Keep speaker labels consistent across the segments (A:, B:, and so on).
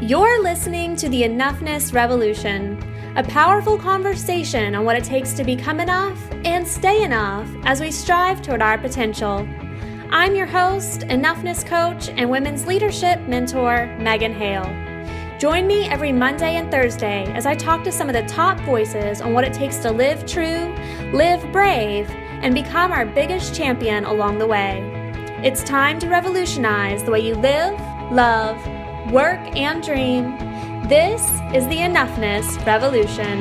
A: You're listening to the Enoughness Revolution, a powerful conversation on what it takes to become enough and stay enough as we strive toward our potential. I'm your host, Enoughness Coach, and Women's Leadership Mentor, Megan Hale. Join me every Monday and Thursday as I talk to some of the top voices on what it takes to live true, live brave, and become our biggest champion along the way. It's time to revolutionize the way you live, love, work, and dream. This is the Enoughness Revolution.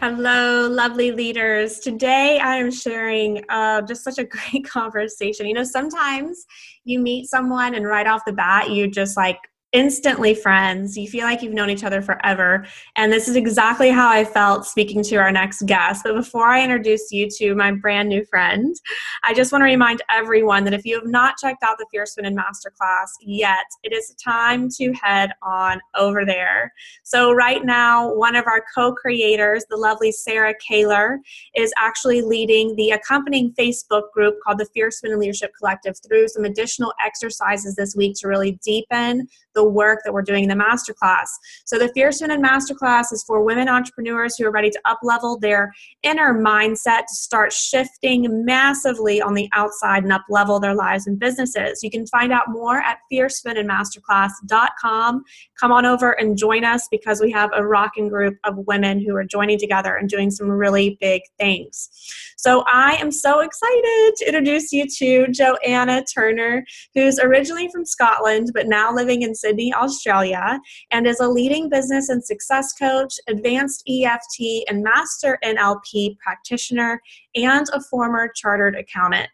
A: Hello, lovely leaders. Today I am sharing uh, just such a great conversation. You know, sometimes you meet someone and right off the bat, you just like instantly friends. You feel like you've known each other forever. And this is exactly how I felt speaking to our next guest. But before I introduce you to my brand new friend, I just want to remind everyone that if you have not checked out the Fierce Women Masterclass yet, it is time to head on over there. So, right now, one of our co creators, the lovely Sarah Kaler, is actually leading the accompanying Facebook group called the Fierce Women Leadership Collective through some additional exercises this week to really deepen the work that we're doing in the masterclass. So the Fierce Women Masterclass is for women entrepreneurs who are ready to up-level their inner mindset to start shifting massively on the outside and up-level their lives and businesses. You can find out more at fiercewomenmasterclass.com. Come on over and join us because we have a rocking group of women who are joining together and doing some really big things. So I am so excited to introduce you to Joanna Turner, who's originally from Scotland but now living in Sydney, Australia, and is a leading business and success coach, advanced EFT, and master NLP practitioner, and a former chartered accountant.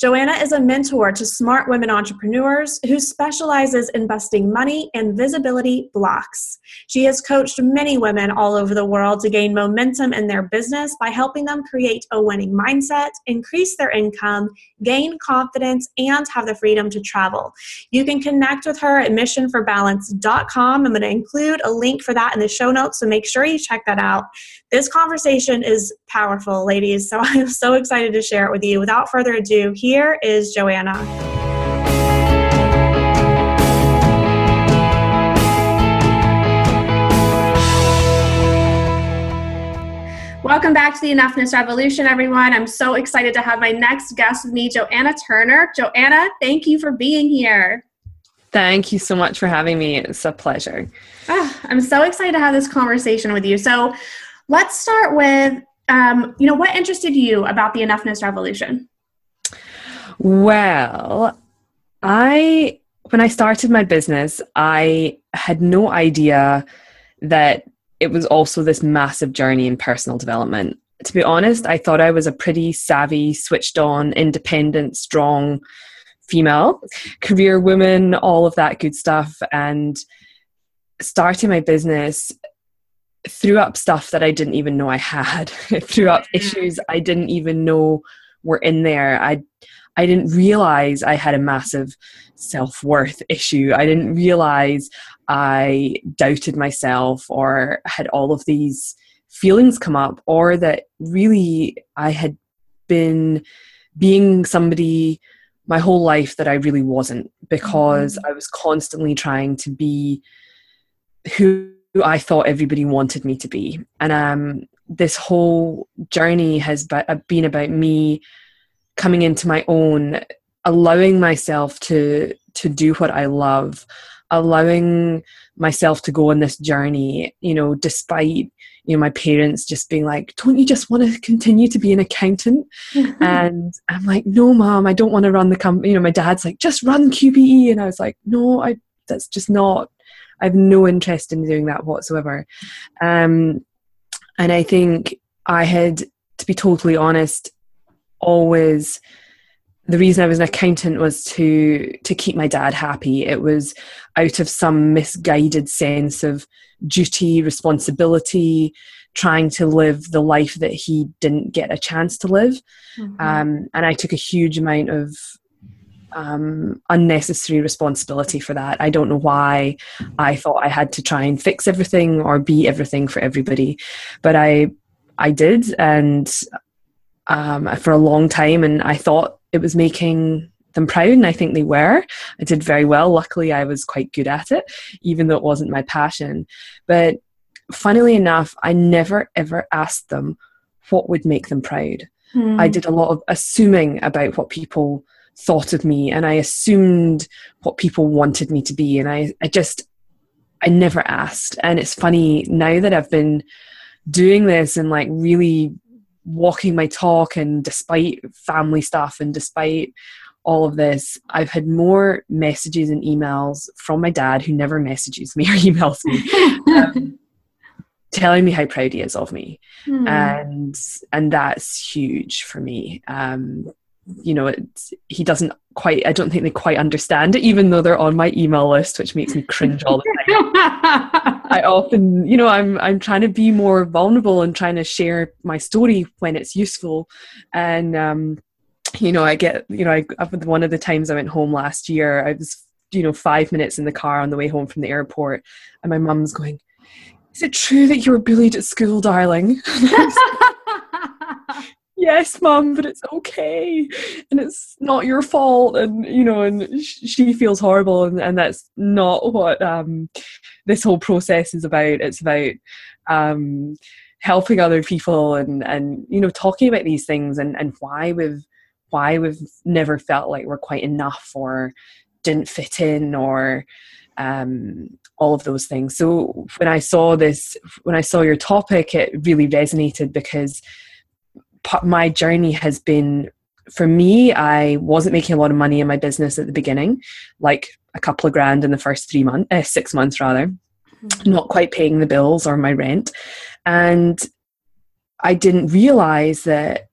A: Joanna is a mentor to smart women entrepreneurs who specializes in busting money and visibility blocks. She has coached many women all over the world to gain momentum in their business by helping them create a winning mindset, increase their income, gain confidence, and have the freedom to travel. You can connect with her at missionforbalance.com. I'm going to include a link for that in the show notes, so make sure you check that out. This conversation is powerful, ladies, so I'm so excited to share it with you. Without further ado, here is Joanna. Welcome back to the Enoughness Revolution, everyone. I'm so excited to have my next guest with me, Joanna Turner. Joanna, thank you for being here.
B: Thank you so much for having me. It's a pleasure.
A: Oh, I'm so excited to have this conversation with you. So, let's start with um, you know, what interested you about the Enoughness Revolution?
B: Well, I when I started my business, I had no idea that it was also this massive journey in personal development. To be honest, I thought I was a pretty savvy, switched on, independent, strong female, career woman, all of that good stuff. And starting my business threw up stuff that I didn't even know I had. it threw up issues I didn't even know were in there. I I didn't realize I had a massive self worth issue. I didn't realize I doubted myself or had all of these feelings come up, or that really I had been being somebody my whole life that I really wasn't because mm-hmm. I was constantly trying to be who I thought everybody wanted me to be. And um, this whole journey has been about me coming into my own allowing myself to to do what i love allowing myself to go on this journey you know despite you know my parents just being like don't you just want to continue to be an accountant? And i'm like no mom i don't want to run the company you know my dad's like just run qbe and i was like no i that's just not i have no interest in doing that whatsoever. Um and i think i had to be totally honest always the reason I was an accountant was to to keep my dad happy. It was out of some misguided sense of duty, responsibility, trying to live the life that he didn't get a chance to live. Mm-hmm. Um, and I took a huge amount of um, unnecessary responsibility for that. I don't know why I thought I had to try and fix everything or be everything for everybody, but I I did, and um, for a long time, and I thought it was making them proud, and I think they were. I did very well. Luckily, I was quite good at it, even though it wasn't my passion. But funnily enough, I never ever asked them what would make them proud. Hmm. I did a lot of assuming about what people thought of me and I assumed what people wanted me to be and I, I just I never asked. And it's funny now that I've been doing this and like really walking my talk and despite family stuff and despite all of this, I've had more messages and emails from my dad who never messages me or emails me. um, telling me how proud he is of me mm. and and that's huge for me um you know it's he doesn't quite i don't think they quite understand it even though they're on my email list which makes me cringe all the time i often you know i'm i'm trying to be more vulnerable and trying to share my story when it's useful and um you know i get you know i one of the times i went home last year i was you know five minutes in the car on the way home from the airport and my mum's going is it true that you were bullied at school, darling? yes, mum, but it's okay. And it's not your fault. And, you know, and she feels horrible. And, and that's not what um, this whole process is about. It's about um, helping other people and, and, you know, talking about these things and, and why we've, why we've never felt like we're quite enough or didn't fit in or um, all of those things. So when I saw this, when I saw your topic, it really resonated because my journey has been for me, I wasn't making a lot of money in my business at the beginning, like a couple of grand in the first three months, uh, six months rather, mm-hmm. not quite paying the bills or my rent. And I didn't realize that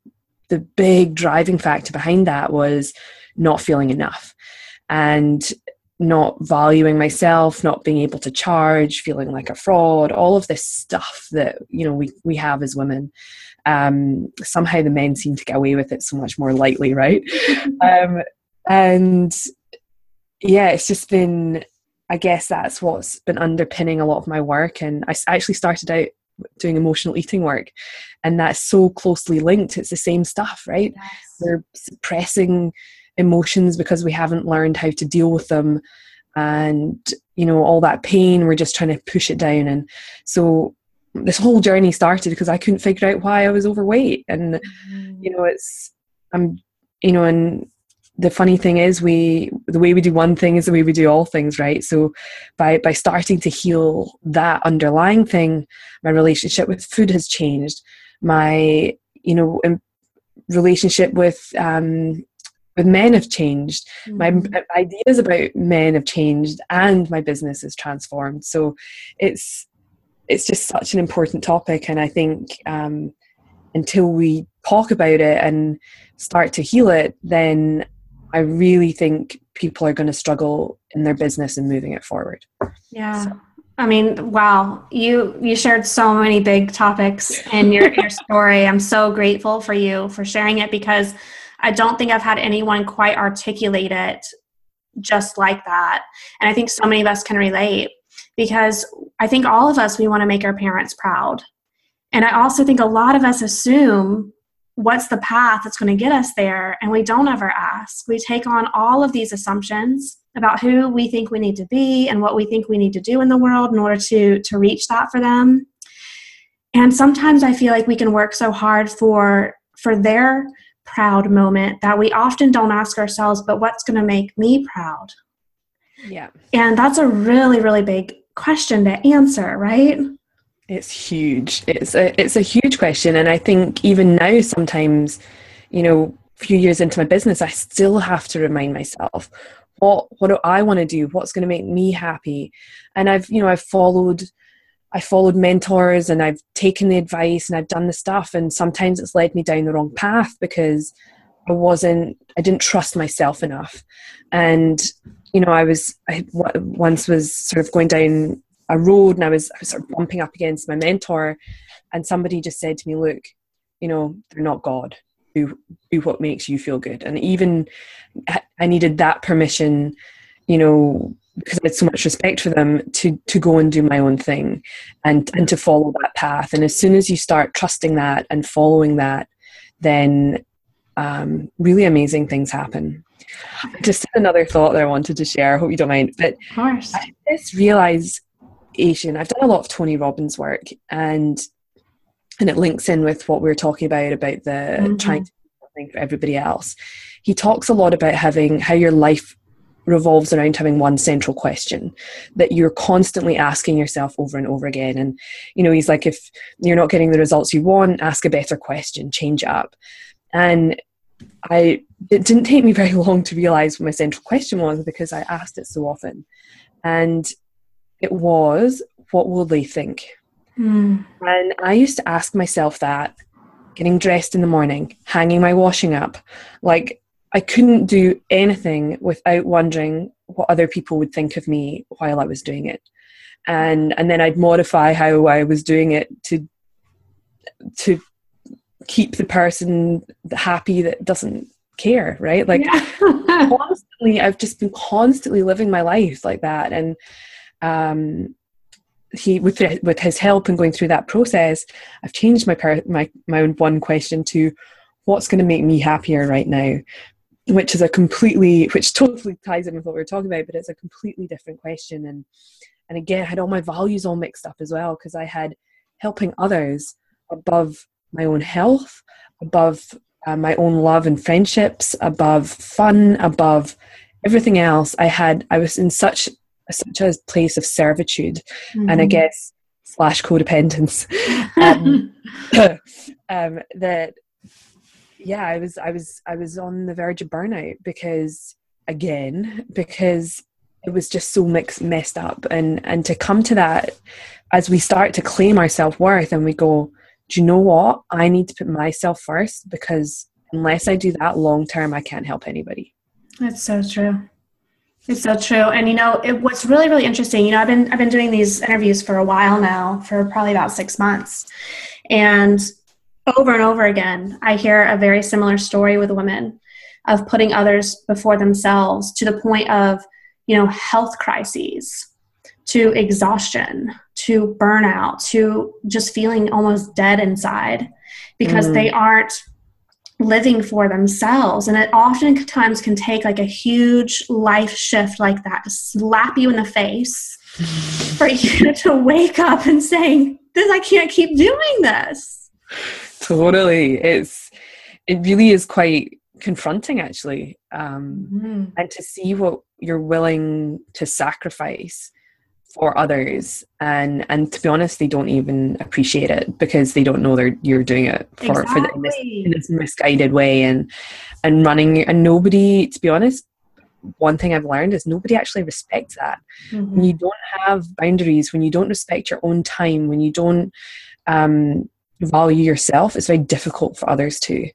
B: the big driving factor behind that was not feeling enough. And not valuing myself, not being able to charge, feeling like a fraud, all of this stuff that you know we we have as women. Um, somehow the men seem to get away with it so much more lightly, right? um, and yeah, it's just been. I guess that's what's been underpinning a lot of my work, and I actually started out doing emotional eating work and that's so closely linked it's the same stuff right yes. we're suppressing emotions because we haven't learned how to deal with them and you know all that pain we're just trying to push it down and so this whole journey started because i couldn't figure out why i was overweight. And mm. you know it's i'm you know and the funny thing is we the way we do one thing is the way we do all things right? So by by starting to heal that underlying thing my relationship with food has changed. My you know relationship with um with men have changed. Mm-hmm. my ideas about men have changed and my business has transformed. So it's it's just such an important topic and i think um, until we talk about it and start to heal it then i really think people are going to struggle in their business and moving it forward
A: yeah so. I mean, wow, you you shared so many big topics in your, your story. I'm so grateful for you for sharing it because I don't think I've had anyone quite articulate it just like that. And I think so many of us can relate because I think all of us, we want to make our parents proud. And I also think a lot of us assume what's the path that's going to get us there, and we don't ever ask. We take on all of these assumptions about who we think we need to be and what we think we need to do in the world in order to, to reach that for them. And sometimes I feel like we can work so hard for for their proud moment that we often don't ask ourselves, but what's going to make me proud?
B: Yeah.
A: And that's a really, really big question to answer, right?
B: It's huge. It's a it's a huge question. And I think even now sometimes, you know, a few years into my business, I still have to remind myself what what do I want to do? What's going to make me happy? And I've, you know, I've followed I followed mentors and I've taken the advice and I've done the stuff and sometimes it's led me down the wrong path because I wasn't I didn't trust myself enough. And you know I was I once was sort of going down a road and I was, I was sort of bumping up against my mentor and somebody just said to me look you know they're not God. Do do what makes you feel good. And even I needed that permission you know because I had so much respect for them to to go and do my own thing and and to follow that path. And as soon as you start trusting that and following that, then um, really amazing things happen. just another thought that I wanted to share. I hope you don't mind. But
A: of course.
B: I just realization. I've done a lot of Tony Robbins work and and it links in with what we were talking about about the mm-hmm. trying to do something for everybody else. He talks a lot about having how your life revolves around having one central question that you're constantly asking yourself over and over again. And, you know, he's like, if you're not getting the results you want, ask a better question, change it up. And I, it didn't take me very long to realize what my central question was because I asked it so often. And it was, what will they think? Mm. And I used to ask myself that getting dressed in the morning, hanging my washing up. Like, I couldn't do anything without wondering what other people would think of me while I was doing it. And and then I'd modify how I was doing it to to keep the person happy that doesn't care, right? Like yeah. constantly I've just been constantly living my life like that and um he with with his help and going through that process, I've changed my per, my my one question to what's going to make me happier right now, which is a completely which totally ties in with what we are talking about, but it's a completely different question. And and again, I had all my values all mixed up as well because I had helping others above my own health, above uh, my own love and friendships, above fun, above everything else. I had I was in such such a place of servitude mm-hmm. and I mm-hmm. guess slash codependence um, um, that yeah I was I was I was on the verge of burnout because again because it was just so mixed messed up and and to come to that as we start to claim our self-worth and we go do you know what I need to put myself first because unless I do that long term I can't help anybody
A: that's so true it's so true. And you know, it, what's really, really interesting, you know, I've been I've been doing these interviews for a while now, for probably about six months. And over and over again, I hear a very similar story with women of putting others before themselves to the point of, you know, health crises, to exhaustion, to burnout, to just feeling almost dead inside because mm. they aren't living for themselves and it oftentimes can take like a huge life shift like that to slap you in the face for you to wake up and saying this i can't keep doing this
B: totally it's it really is quite confronting actually um, mm-hmm. and to see what you're willing to sacrifice for others and and to be honest they don't even appreciate it because they don't know they're you're doing it for, exactly. for the, in, this, in this misguided way and and running and nobody to be honest one thing I've learned is nobody actually respects that. Mm-hmm. When you don't have boundaries, when you don't respect your own time, when you don't um, value yourself, it's very difficult for others to.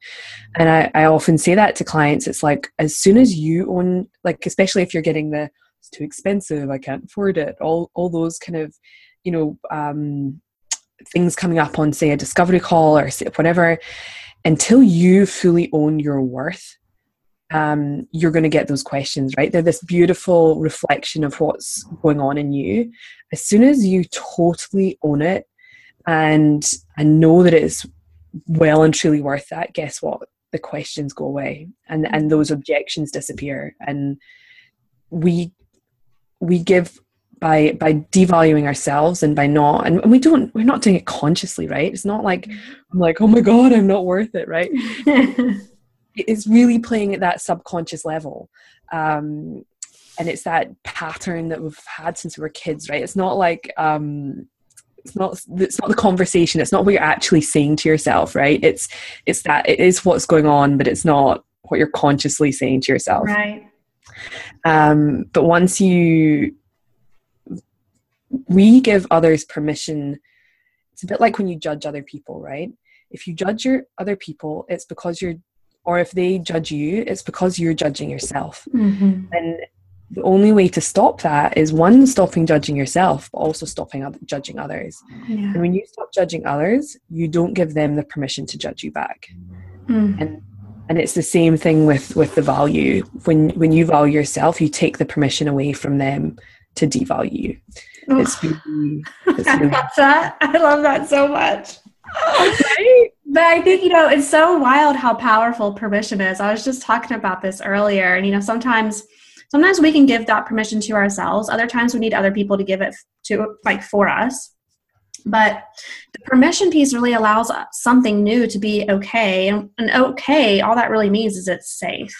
B: And I, I often say that to clients. It's like as soon as you own, like especially if you're getting the it's too expensive i can't afford it. All all those kind of you know um, things coming up on say a discovery call or whatever until you fully own your worth um, you're going to get those questions right? They're this beautiful reflection of what's going on in you. As soon as you totally own it and and know that it's well and truly worth that guess what? The questions go away and and those objections disappear. And we we give by by devaluing ourselves and by not and we don't we're not doing it consciously right? It's not like i'm like oh my god i'm not worth it right? It's really playing at that subconscious level. Um, and it's that pattern that we've had since we were kids right? It's not like um, it's not it's not the conversation. It's not what you're actually saying to yourself right? It's it's that it is what's going on but it's not what you're consciously saying to yourself.
A: Right
B: um, but once you, we give others permission. It's a bit like when you judge other people, right? If you judge your other people, it's because you're, or if they judge you, it's because you're judging yourself. Mm-hmm. And the only way to stop that is one, stopping judging yourself, but also stopping other, judging others. Yeah. And when you stop judging others, you don't give them the permission to judge you back. Mm. And and it's the same thing with with the value when when you value yourself you take the permission away from them to devalue you it's oh.
A: really, it's really I love that I love that so much
B: right
A: but I think, you know, it's so wild how powerful permission is. I was just talking about this earlier. And, you know, sometimes sometimes we can give that permission to ourselves. Other times we need other people to give it to like for us. But the permission piece really allows something new to be okay. And, and okay, all that really means is it's safe.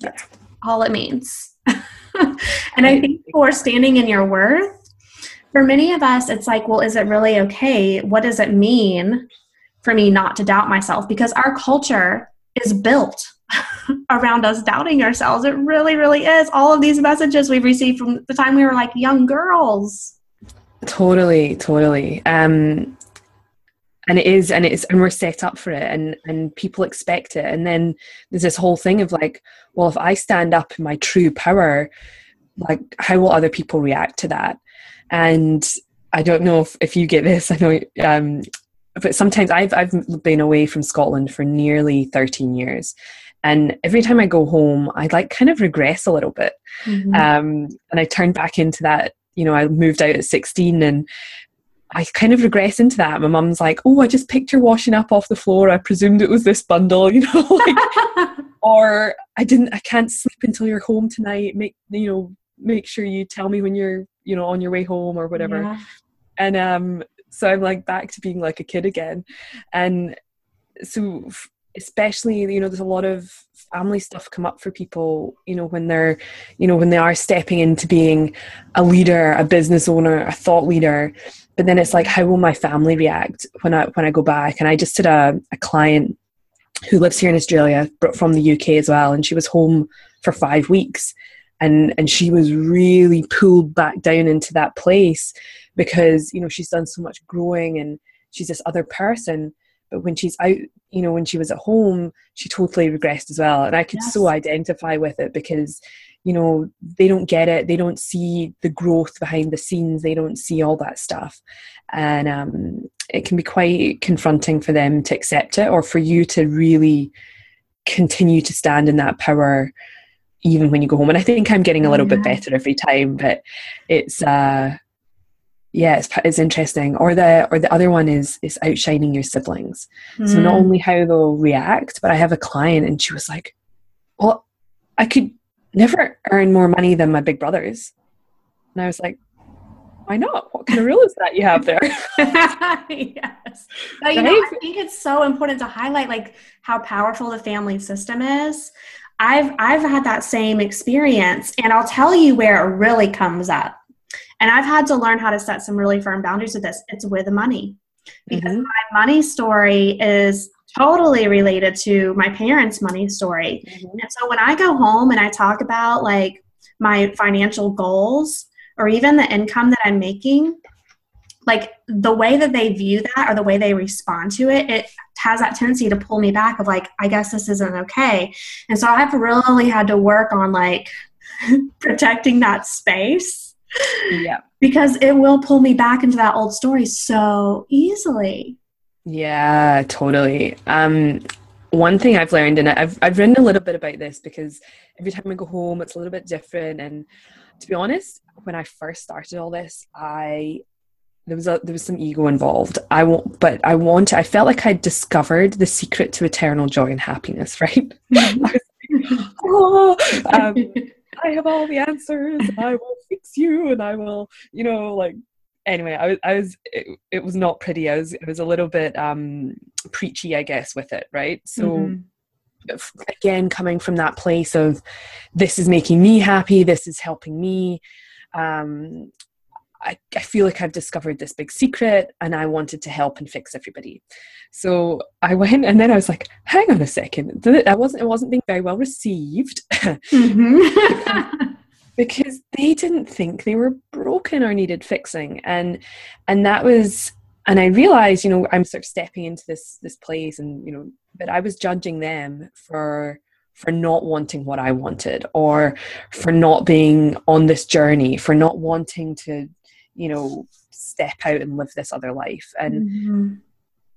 A: That's all it means. and I think for standing in your worth, for many of us, it's like, well, is it really okay? What does it mean for me not to doubt myself? Because our culture is built around us doubting ourselves. It really, really is. All of these messages we've received from the time we were like young girls.
B: Totally, totally. Um, and it is, and it's, and we're set up for it, and and people expect it. And then there's this whole thing of like, well, if I stand up in my true power, like, how will other people react to that? And I don't know if, if you get this. I know, um, but sometimes I've I've been away from Scotland for nearly 13 years, and every time I go home, I like kind of regress a little bit, mm-hmm. um, and I turn back into that you know, I moved out at 16 and I kind of regress into that. My mum's like, "Oh, I just picked your washing up off the floor. I presumed it was this bundle, you know, like, or I didn't. I can't sleep until you're home tonight. Make you know, make sure you tell me when you're, you know, on your way home or whatever." Yeah. And um, so I'm like back to being like a kid again, and so especially you know, there's a lot of family stuff come up for people you know when they're you know when they are stepping into being a leader a business owner a thought leader. But then it's like how will my family react when i when i go back? And i just did a, a client who lives here in australia but from the uk as well and she was home for five weeks. And and she was really pulled back down into that place because you know she's done so much growing and she's this other person but when she's out you know when she was at home she totally regressed as well. And i could yes. so identify with it because you know they don't get it. They don't see the growth behind the scenes. They don't see all that stuff. And um, it can be quite confronting for them to accept it or for you to really continue to stand in that power even when you go home. And i think i'm getting a little bit better every time but it's uh yeah it's, it's interesting. Or the or the other one is is outshining your siblings. Mm. so not hmm. only how they'll react but i have a client and she was like well i could never earn more money than my big brothers. And i was like why not? What kind of rule is that you have there?
A: Yes. You right? know i think it's so important to highlight like how powerful the family system is. I've i've had that same experience and i'll tell you where it really comes up and I've had to learn how to set some really firm boundaries with this. It's with money. Because mm-hmm. my money story is totally related to my parents' money story. Mm-hmm. And so when I go home and I talk about like my financial goals or even the income that I'm making, like the way that they view that or the way they respond to it, it has that tendency to pull me back of like, I guess this isn't okay. And so I've really had to work on like protecting that space
B: yeah.
A: Because it will pull me back into that old story so easily.
B: Yeah, totally. Um, one thing I've learned, and I've, I've written a little bit about this because every time I go home, it's a little bit different. And to be honest, when I first started all this, I there was a there was some ego involved. I won't, but I want. I felt like I discovered the secret to eternal joy and happiness. Right? like, oh, um, I have all the answers. I will fix you, and I will, you know, like. Anyway, I was, I was, it, it was not pretty. I was, it was a little bit um, preachy, I guess, with it, right? So. Mm-hmm again coming from that place of this is making me happy this is helping me um, I, I feel like I've discovered this big secret and I wanted to help and fix everybody. So I went and then I was like, hang on a second. I wasn't it wasn't being very well received. Mm-hmm. because they didn't think they were broken or needed fixing. And and that was and I realized, you know, I'm sort of stepping into this this place and, you know, but I was judging them for for not wanting what I wanted or for not being on this journey, for not wanting to you know step out and live this other life. And mm-hmm.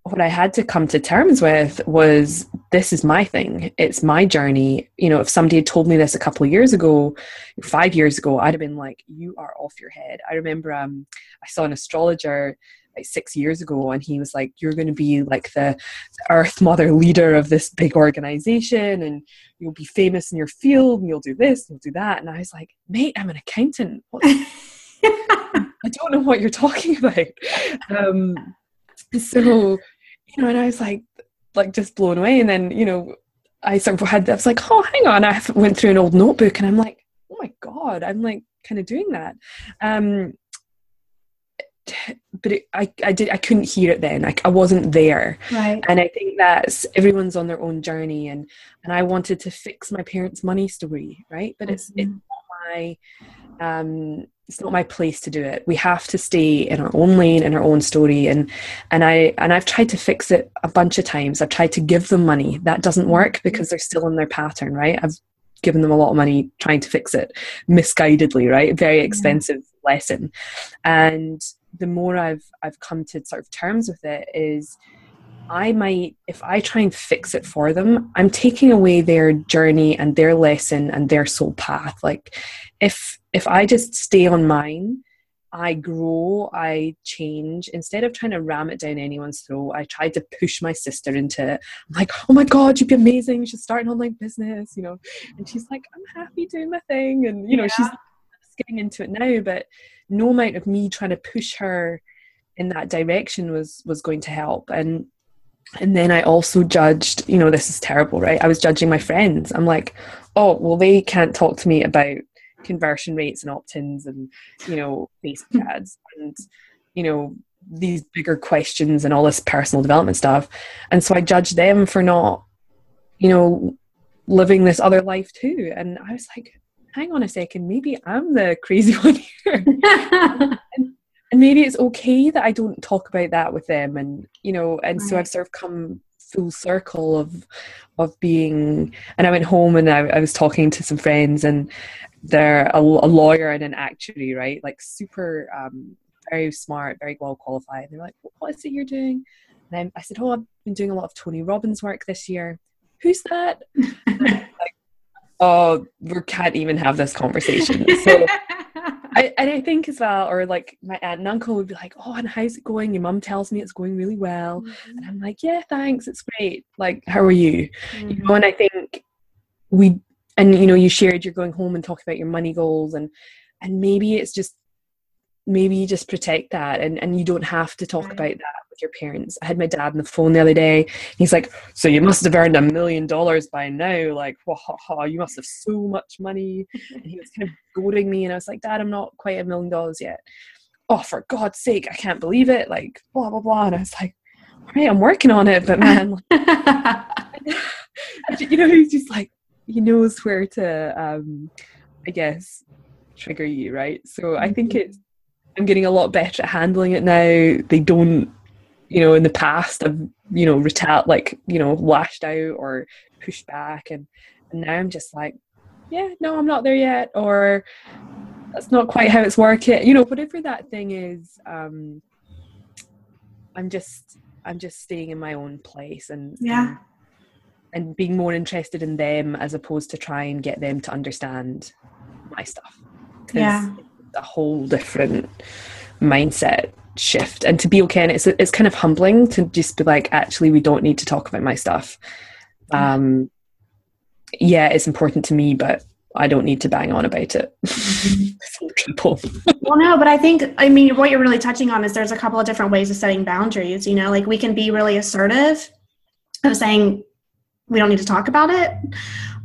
B: what i had to come to terms with was this is my thing. It's my journey. You know if somebody had told me this a couple of years ago five years ago i'd have been like you are off your head. I remember um, i saw an astrologer like six years ago and he was like you're going to be like the, earth mother leader of this big organization and you'll be famous in your field and you'll do this and you'll do that. And i was like mate i'm an accountant i don't know what you're talking about um, so you know and i was like like just blown away and then you know i sort of had that i was like oh hang on i went through an old notebook and i'm like oh my god i'm like kind of doing that um but it, I, I did I couldn't hear it then. Like I wasn't there,
A: right?
B: And I think that's everyone's on their own journey, and and I wanted to fix my parents' money story, right? But it's mm-hmm. it's not my um it's not my place to do it. We have to stay in our own lane, in our own story, and and I and I've tried to fix it a bunch of times. I've tried to give them money. That doesn't work mm-hmm. because they're still in their pattern, right? I've given them a lot of money trying to fix it misguidedly, right? Very expensive yeah. lesson, and the more I've I've come to sort of terms with it is I might if I try and fix it for them, I'm taking away their journey and their lesson and their soul path. Like if if I just stay on mine, I grow, I change. Instead of trying to ram it down anyone's throat, I tried to push my sister into it. I'm like, oh my God, you'd be amazing. You should start an online business, you know. And she's like, I'm happy doing my thing. And, you know, yeah. she's getting into it now, but no amount of me trying to push her in that direction was was going to help. And and then I also judged, you know, this is terrible, right? I was judging my friends. I'm like, oh, well, they can't talk to me about conversion rates and opt-ins and you know Facebook hmm. ads and you know these bigger questions and all this personal development stuff. And so I judged them for not, you know, living this other life too. And I was like, hang on a second, maybe I'm the crazy one here. and, and, maybe it's okay that I don't talk about that with them. And, you know, and right. so I've sort of come full circle of of being and I went home and I, I was talking to some friends and they're a, a, lawyer and an actuary, right? Like super um, very smart, very well qualified. And they're like, what is it you're doing? And I said, oh, I've been doing a lot of Tony Robbins work this year. Who's that? like, oh, we can't even have this conversation. So, I, and I think as well, or like my aunt and uncle would be like, oh, and how's it going? Your mum tells me it's going really well. Mm-hmm. And I'm like, yeah, thanks, it's great. Like, how are you? Mm-hmm. You know, and I think we, and you know, you shared you're going home and talking about your money goals and, and maybe it's just maybe you just protect that and, and you don't have to talk right. about that with your parents. I had my dad on the phone the other day. He's like, So you must have earned a million dollars by now. Like, wah, you must have so much money. And he was kind of goading me. And I was like, Dad, I'm not quite a million dollars yet. Oh, for God's sake, I can't believe it. Like, blah, blah, blah. And I was like, All right, I'm working on it. But man, you know, he's just like, he knows where to, um, I guess, trigger you, right? So I think mm-hmm. it's I'm getting a lot better at handling it now. They don't, you know, in the past I've, you know, retal like, you know, lashed out or pushed back and, and now I'm just like, yeah, no, I'm not there yet or that's not quite how it's working. You know, whatever that thing is, um I'm just I'm just staying in my own place and
A: yeah.
B: And, and being more interested in them as opposed to try and get them to understand my stuff.
A: Yeah
B: a whole different mindset shift and to be okay and it's it's kind of humbling to just be like actually we don't need to talk about my stuff um yeah it's important to me but I don't need to bang on about it.
A: well, no, but I think, I mean, what you're really touching on is there's a couple of different ways of setting boundaries. You know, like we can be really assertive of saying, we don't need to talk about it,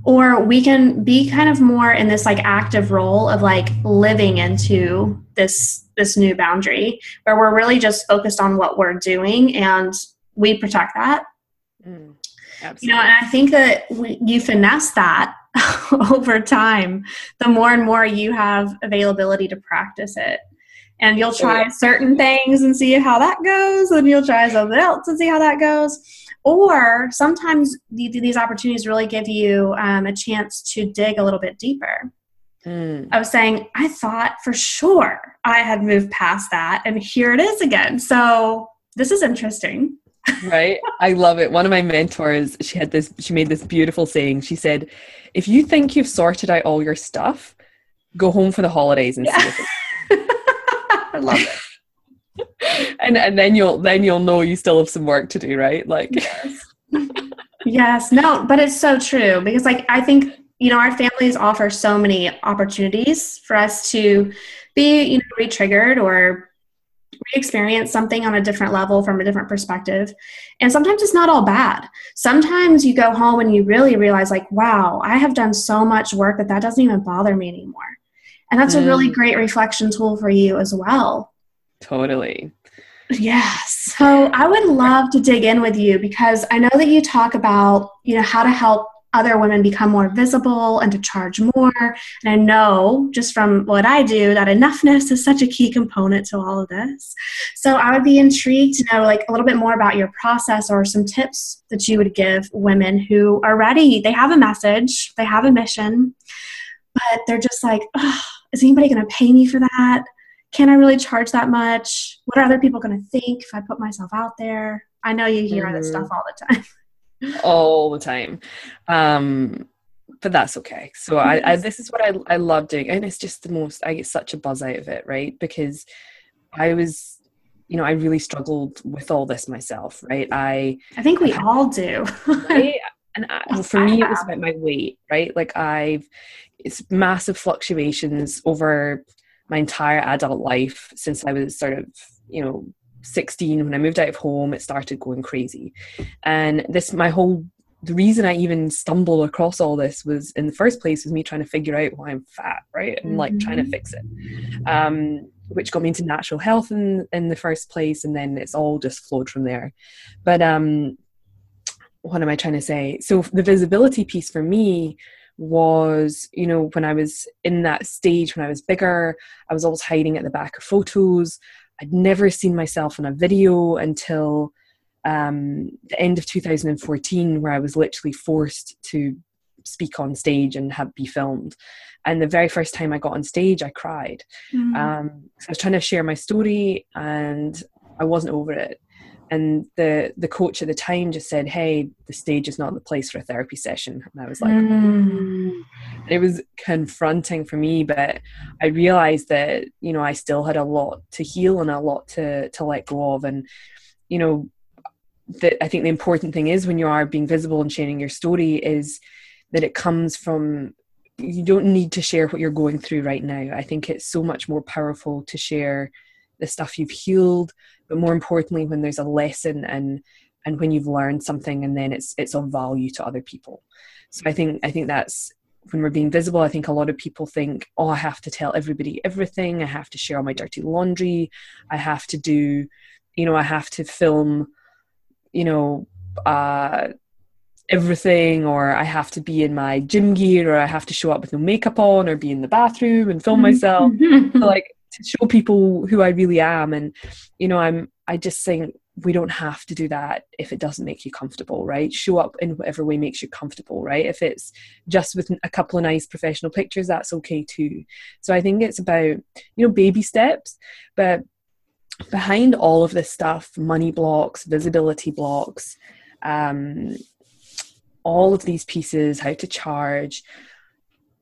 A: or we can be kind of more in this like active role of like living into this this new boundary where we're really just focused on what we're doing and we protect that. Mm, you know and i think that we, you finesse that over time the more and more you have availability to practice it. And you'll try certain things and see how that goes and you'll try something else and see how that goes or sometimes these opportunities really give you um, a chance to dig a little bit deeper. Mm. I was saying, I thought for sure I had moved past that, and here it is again. So this is interesting.
B: right? I love it. One of my mentors, she had this, she made this beautiful saying. She said, if you think you've sorted out all your stuff, go home for the holidays and yeah. see it.
A: I love it.
B: and and then you'll then you'll know you still have some work to do, right? Like
A: yes. yes, no, but it's so true because like I think you know our families offer so many opportunities for us to be you know re-triggered or re-experience something on a different level from a different perspective and sometimes it's not all bad sometimes you go home and you really realize like wow i have done so much work that that doesn't even bother me anymore and that's mm. a really mm. great reflection tool for you as well
B: totally
A: yes so i would love to dig in with you because i know that you talk about you know how to help other women become more visible and to charge more. And I know just from what I do that enoughness is such a key component to all of this. So I would be intrigued to know like a little bit more about your process or some tips that you would give women who are ready. They have a message, they have a mission, but they're just like, is anybody going to pay me for that? Can I really charge that much? What are other people going to think if I put myself out there? I know you hear mm-hmm. this stuff all the time.
B: all the time. Um, but that's okay. So I, I, this is what I, I love doing, and it's just the most. I get such a buzz out of it, right? Because I was, you know, I really struggled with all this myself, right? I
A: I think we all do,
B: right? And I, well, for me, it was about my weight, right? Like I've, it's massive fluctuations over my entire adult life since I was sort of, you know, 16 when i moved out of home it started going crazy. And this my whole the reason i even stumbled across all this was in the first place was me trying to figure out why i'm fat right? And like trying to mm-hmm. fix it. Um, which got me into natural health in in the first place and then it's all just flowed from there. But um what am i trying to say? So the visibility piece for me was you know when i was in that stage when i was bigger i was always hiding at the back of photos I'd never seen myself in a video until um, the end of 2014, where I was literally forced to speak on stage and have be filmed. And the very first time I got on stage, I cried. Mm. Um, so I was trying to share my story, and I wasn't over it and the the coach at the time just said hey the stage is not the place for a therapy session. And i was like mm. it was confronting for me but i realized that you know i still had a lot to heal and a lot to to let go of. And you know that i think the important thing is when you are being visible and sharing your story is that it comes from you don't need to share what you're going through right now. I think it's so much more powerful to share the stuff you've healed but more importantly when there's a lesson and and when you've learned something and then it's it's of value to other people. So i think i think that's when we're being visible i think a lot of people think oh i have to tell everybody everything. I have to share all my dirty laundry. I have to do you know i have to film you know uh everything or i have to be in my gym gear or i have to show up with no makeup on or be in the bathroom and film myself. So like to show people who I really am. And, you know, I'm, I just think we don't have to do that if it doesn't make you comfortable, right? Show up in whatever way makes you comfortable, right? If it's just with a couple of nice professional pictures, that's okay too. So I think it's about, you know, baby steps, but behind all of this stuff, money blocks, visibility blocks, um, all of these pieces, how to charge,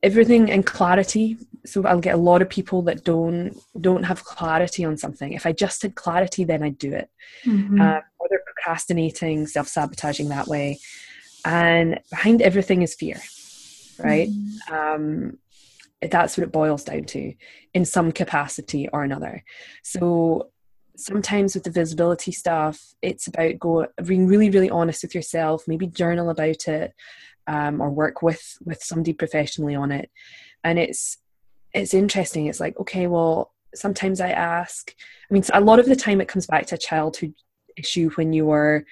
B: everything in clarity. So i'll get a lot of people that don't don't have clarity on something. If i just had clarity then i'd do it. Mm-hmm. um, or they're procrastinating self-sabotaging that way. And behind everything is fear right? Mm-hmm. um, that's what it boils down to in some capacity or another. So sometimes with the visibility stuff it's about go being really really honest with yourself maybe journal about it um, or work with with somebody professionally on it. And it's it's interesting. It's like okay well sometimes i ask i mean a lot of the time it comes back to a childhood issue when you were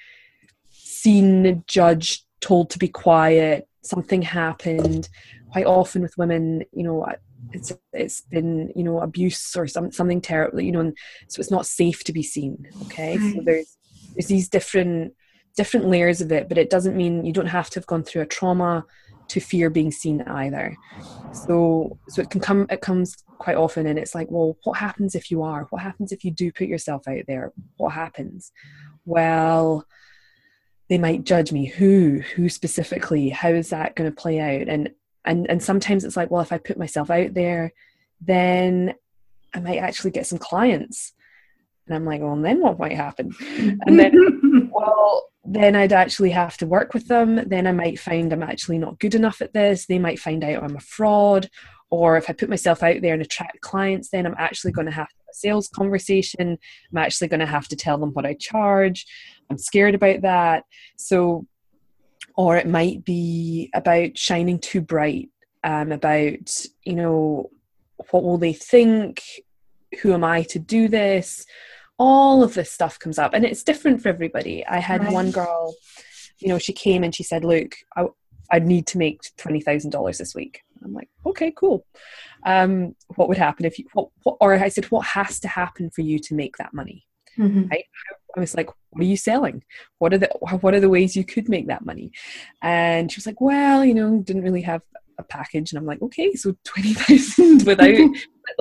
B: seen judged told to be quiet something happened. Quite often with women you know it's it's been you know abuse or some, something terrible you know and so it's not safe to be seen okay? So there's there's these different different layers of it, but it doesn't mean you don't have to have gone through a trauma to fear being seen either. So so it can come it comes quite often and it's like, well, what happens if you are? What happens if you do put yourself out there? What happens? Well, they might judge me. Who? Who specifically? How is that going to play out? And and and sometimes it's like, well, if I put myself out there, then I might actually get some clients And I'm like, well, then what might happen? And then, well, then I'd actually have to work with them. Then I might find I'm actually not good enough at this. They might find out I'm a fraud. Or if I put myself out there and attract clients, then I'm actually going to have a sales conversation. I'm actually going to have to tell them what I charge. I'm scared about that. So, or it might be about shining too bright, um, about, you know, what will they think? Who am I to do this? All of this stuff comes up, and it's different for everybody. I had right. one girl, you know, she came and she said, Look, I, I need to make $20,000 this week. I'm like, okay, cool. Um, what would happen if you, what, what, or I said, what has to happen for you to make that money? Mm-hmm. Right? I was like, what are you selling? What are the, what are the ways you could make that money? And she was like, well, you know, didn't really have a package and i'm like okay so 20000 without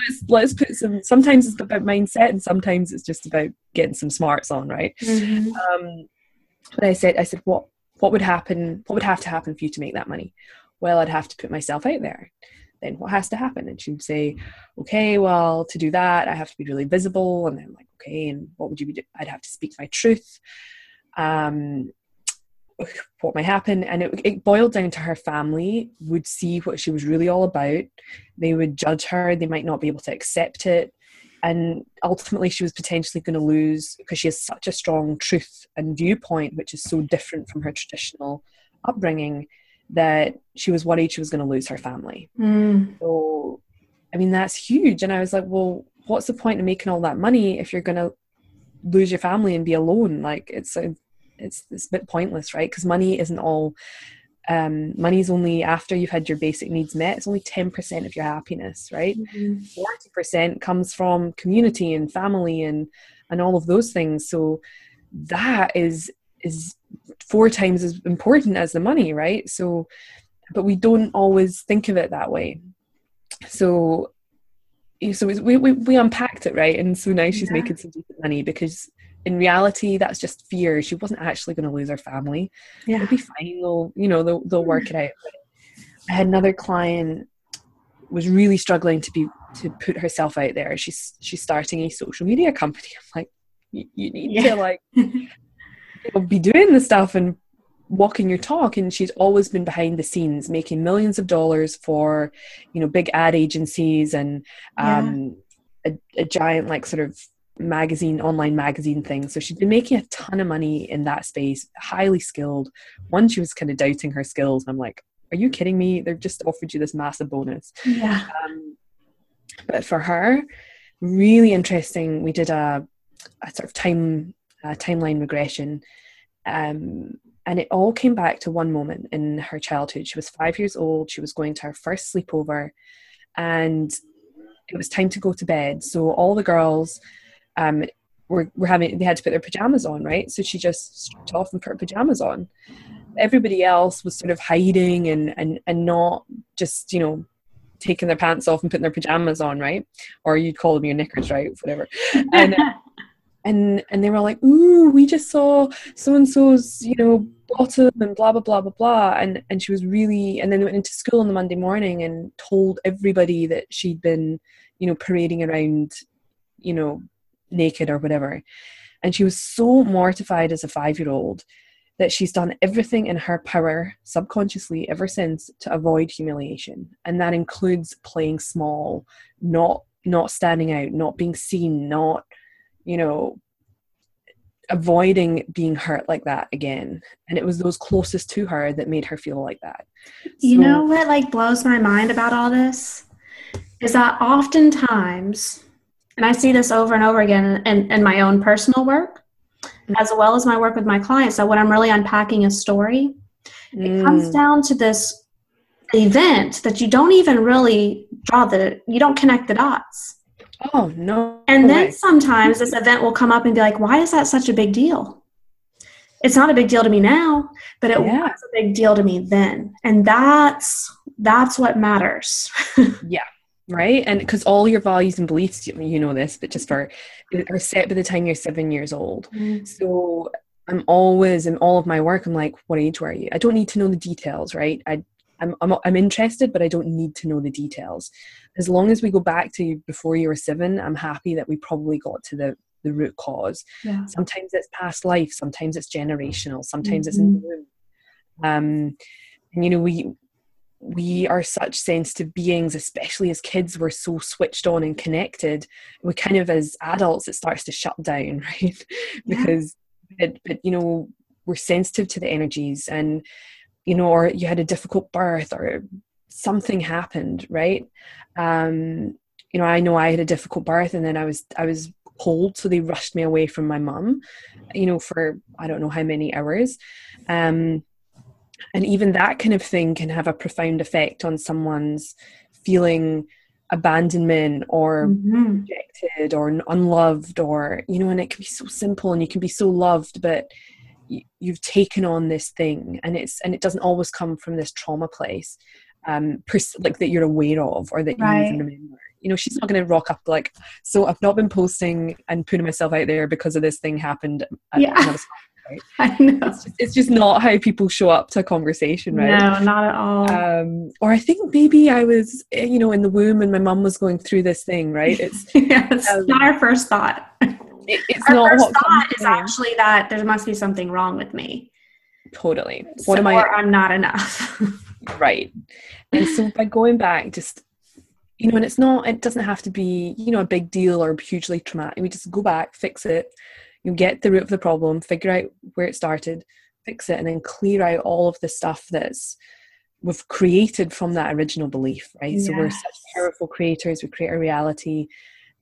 B: let's let's put some sometimes it's about mindset and sometimes it's just about getting some smarts on right? Mm-hmm. um, but i said i said what what would happen what would have to happen for you to make that money? Well i'd have to put myself out there. Then what has to happen? And she'd say okay well to do that i have to be really visible. And i'm like okay and what would you be do- i'd have to speak my truth. Um, what might happen. And it, it, boiled down to her family would see what she was really all about. They would judge her. They might not be able to accept it. And ultimately she was potentially going to lose because she has such a strong truth and viewpoint which is so different from her traditional upbringing that she was worried she was going to lose her family. Mm. so i mean that's huge. And i was like well what's the point of making all that money if you're going to lose your family and be alone? Like it's a it's, it's a bit pointless, right? Because money isn't all. Um, money is only after you've had your basic needs met. It's only ten percent of your happiness, right? 40 mm-hmm. percent comes from community and family and and all of those things. So that is is four times as important as the money, right? So, but we don't always think of it that way. So so we, we, we unpacked it right and so now she's yeah. making some decent money because in reality, that's just fear. She wasn't actually going to lose her family. Yeah. It'll be fine. They'll, you know, they'll, they'll work it out. I had another client was really struggling to be to put herself out there. She's she's starting a social media company. I'm like, you, you need yeah. to like be doing the stuff and walking your talk. And she's always been behind the scenes, making millions of dollars for you know big ad agencies and um, yeah. a, a giant like sort of magazine online magazine thing. So she'd been making a ton of money in that space highly skilled. One she was kind of doubting her skills. I'm like are you kidding me? They've just offered you this massive bonus.
A: Yeah. Um,
B: but for her really interesting. We did a, a sort of time timeline regression um, and it all came back to one moment in her childhood. She was five years old. She was going to her first sleepover and it was time to go to bed. So all the girls um, were, were having they had to put their pajamas on, right? So she just stripped off and put her pajamas on. Everybody else was sort of hiding and and and not just you know taking their pants off and putting their pajamas on, right? Or you'd call them your knickers, right? Whatever. And and and they were like, "Ooh, we just saw so and so's, you know, bottom and blah blah blah blah blah." And and she was really, and then went into school on the Monday morning and told everybody that she'd been, you know, parading around, you know, naked or whatever. And she was so mortified as a five year old that she's done everything in her power subconsciously ever since to avoid humiliation. And that includes playing small, not not standing out, not being seen, not, you know, avoiding being hurt like that again. And it was those closest to her that made her feel like that.
A: You know what like blows my mind about all this? Is that oftentimes and I see this over and over again in, in my own personal work, as well as my work with my clients. So when I'm really unpacking a story, mm. it comes mm. down to this event that you don't even really draw the, you don't connect the dots.
B: Oh, no.
A: And then sometimes this event will come up and be like, why is that such a big deal? It's not a big deal to me now, but it yeah. was a big deal to me then. And that's that's what matters.
B: yeah right and because all your values and beliefs you know this but just for are set by the time you're seven years old mm. so i'm always in all of my work i'm like what age were you i don't need to know the details right i I'm, I'm, I'm interested, but I don't need to know the details. As long as we go back to before you were seven, I'm happy that we probably got to the the root cause.
A: Yeah.
B: Sometimes it's past life, sometimes it's generational, sometimes mm-hmm. it's in the room. Um, and you know, we we are such sensitive beings, especially as kids, we're so switched on and connected. We kind of, as adults, it starts to shut down, right? because, yeah. but, but, you know, we're sensitive to the energies and, you know, or you had a difficult birth or something happened, right? Um, you know, I know I had a difficult birth and then I was, I was cold, so they rushed me away from my mum, you know, for I don't know how many hours. Um, and even that kind of thing can have a profound effect on someone's feeling abandonment or mm-hmm. rejected or unloved or you know and it can be so simple and you can be so loved but you've taken on this thing and it's and it doesn't always come from this trauma place um pers- like that you're aware of or that right. you even remember you know she's not going to rock up like so i've not been posting and putting myself out there because of this thing happened
A: yeah.
B: Right? I know. It's just, it's just, not how people show up to a conversation, right?
A: No, not at all.
B: Um, or I think maybe I was, eh, you know, in the womb and my mum was going through this thing, right? It's,
A: yeah, it's um, not our first thought.
B: It, it's
A: our
B: not
A: first thought is actually that there must be something wrong with me.
B: Totally.
A: What so, am I? Or I'm not enough.
B: right. And so by going back, just you know, and it's not, it doesn't have to be, you know, a big deal or hugely traumatic. We just go back, fix it, you get the root of the problem, figure out where it started, fix it, and then clear out all of the stuff that's we've created from that original belief, right? Yes. So we're such powerful creators, we create a reality.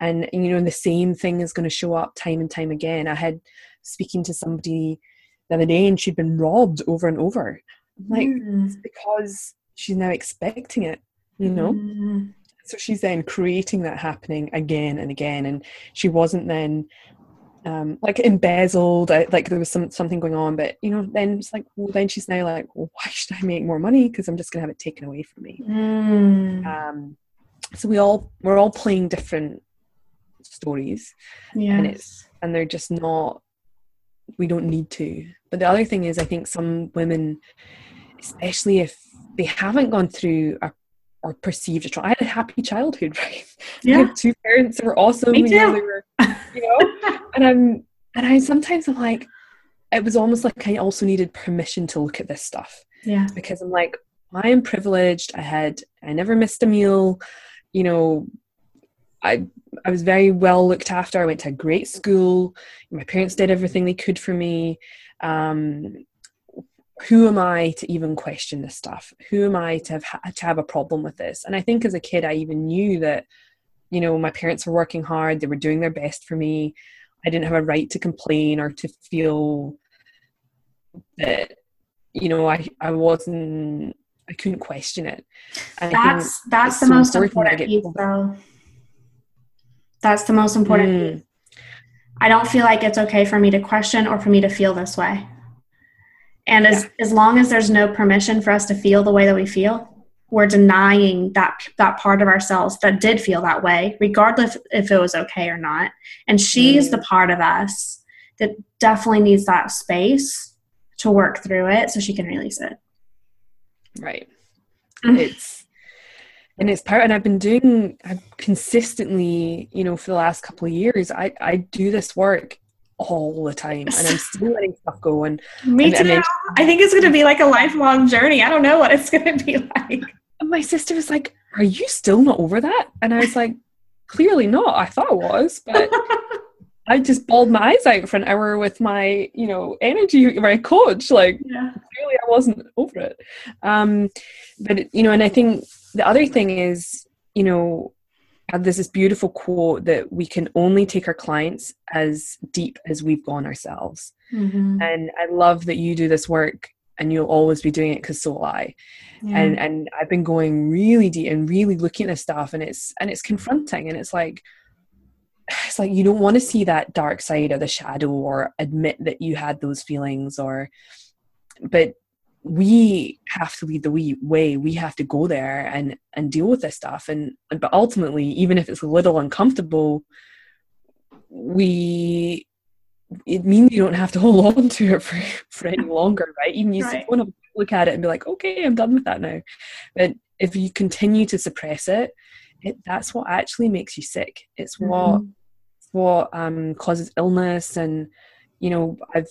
B: And, and you know, the same thing is going to show up time and time again. I had speaking to somebody the other day and she'd been robbed over and over. I'm like, mm. it's because she's now expecting it, you know? Mm. So she's then creating that happening again and again. And she wasn't then um, like embezzled, like there was some something going on. But you know, then it's like, well, then she's now like, well, why should I make more money? Because I'm just going to have it taken away from me.
A: Mm.
B: Um, so we all we're all playing different stories,
A: yes.
B: and it's and they're just not. We don't need to. But the other thing is, I think some women, especially if they haven't gone through a or perceived a trauma. I had a happy childhood, right?
A: Yeah.
B: Two parents who were awesome.
A: Me too.
B: You know, they were, you know, and I'm and I sometimes I'm like, it was almost like I also needed permission to look at this stuff.
A: Yeah.
B: Because I'm like, I am privileged. I had I never missed a meal. You know, I I was very well looked after. I went to a great school. My parents did everything they could for me. Um, who am I to even question this stuff? Who am I to have to have a problem with this? And I think as a kid, I even knew that, you know, my parents were working hard. They were doing their best for me. I didn't have a right to complain or to feel that, you know, I I wasn't. I couldn't question it.
A: And that's that's the so most important piece, though. That's the most important mm. I don't feel like it's okay for me to question or for me to feel this way. And as, yeah. as long as there's no permission for us to feel the way that we feel, we're denying that that part of ourselves that did feel that way, regardless if it was okay or not. And she's mm. the part of us that definitely needs that space to work through it so she can release it.
B: Right. Mm. It's and it's part and I've been doing I've consistently, you know, for the last couple of years, I, I do this work all the time and I'm still letting stuff go and
A: me
B: and,
A: too. And I think it's gonna be like a lifelong journey. I don't know what it's gonna be like.
B: my sister was like, Are you still not over that? And I was like, Clearly not. I thought I was, but I just bawled my eyes out for an hour with my, you know, energy, my coach. Like,
A: yeah.
B: clearly I wasn't over it. Um, but, you know, and I think the other thing is, you know, there's this beautiful quote that we can only take our clients as deep as we've gone ourselves.
A: Mm-hmm.
B: And I love that you do this work and you'll always be doing it because so will I. Yeah. And and I've been going really deep and really looking at this stuff and it's and it's confronting and it's like it's like you don't want to see that dark side or the shadow or admit that you had those feelings or but we have to lead the way. We have to go there and and deal with this stuff. And but ultimately even if it's a little uncomfortable we it means you don't have to hold on to it for, for any longer right? Even you right. want to look at it and be like okay i'm done with that now. But if you continue to suppress it, it that's what actually makes you sick. It's what mm-hmm. what um, causes illness. And you know i've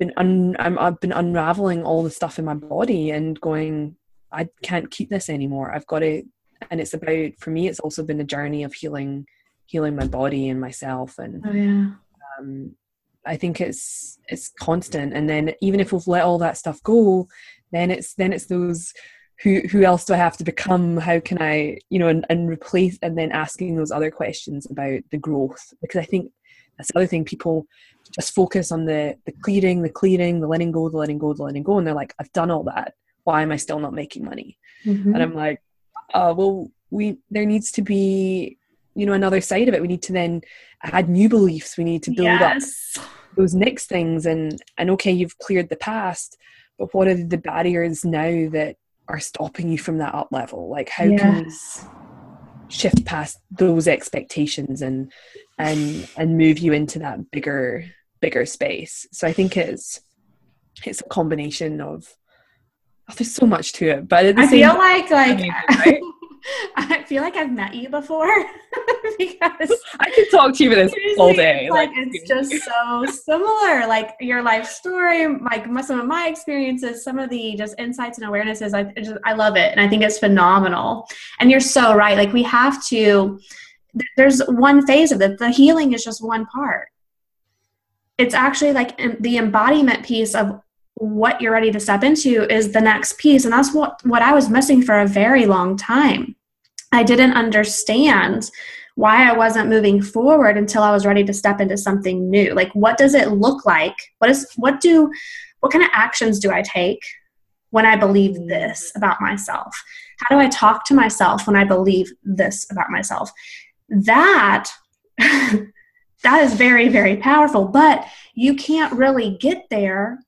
B: been un- I'm, i've been unraveling all the stuff in my body and going i can't keep this anymore. I've got to and it's about for me it's also been a journey of healing healing my body and myself. And
A: oh yeah.
B: um, i think it's it's constant. And then even if we've let all that stuff go then it's then it's those who who else do I have to become? How can I, you know, and, and replace and then asking those other questions about the growth. Because I think that's the other thing. People just focus on the the clearing, the clearing, the letting go, the letting go, the letting go, and they're like, I've done all that. Why am I still not making money? Mm-hmm. And I'm like, uh, well, we there needs to be, you know, another side of it. We need to then add new beliefs. We need to build yes. up those next things. And and okay, you've cleared the past, but what are the barriers now that are stopping you from that up level like how yes. can you shift past those expectations and and and move you into that bigger bigger space so i think it's it's a combination of oh, there's so much to it but
A: i feel like like right? I feel like I've met you before because
B: I could talk to you for this all day.
A: Like, like it's just so similar. Like your life story, like some of my experiences, some of the just insights and awarenesses. I just I love it, and I think it's phenomenal. And you're so right. Like we have to. There's one phase of it. The healing is just one part. It's actually like the embodiment piece of what you're ready to step into is the next piece and that's what what I was missing for a very long time. I didn't understand why I wasn't moving forward until I was ready to step into something new. Like what does it look like? What is what do what kind of actions do I take when I believe this about myself? How do I talk to myself when I believe this about myself? That that is very very powerful, but you can't really get there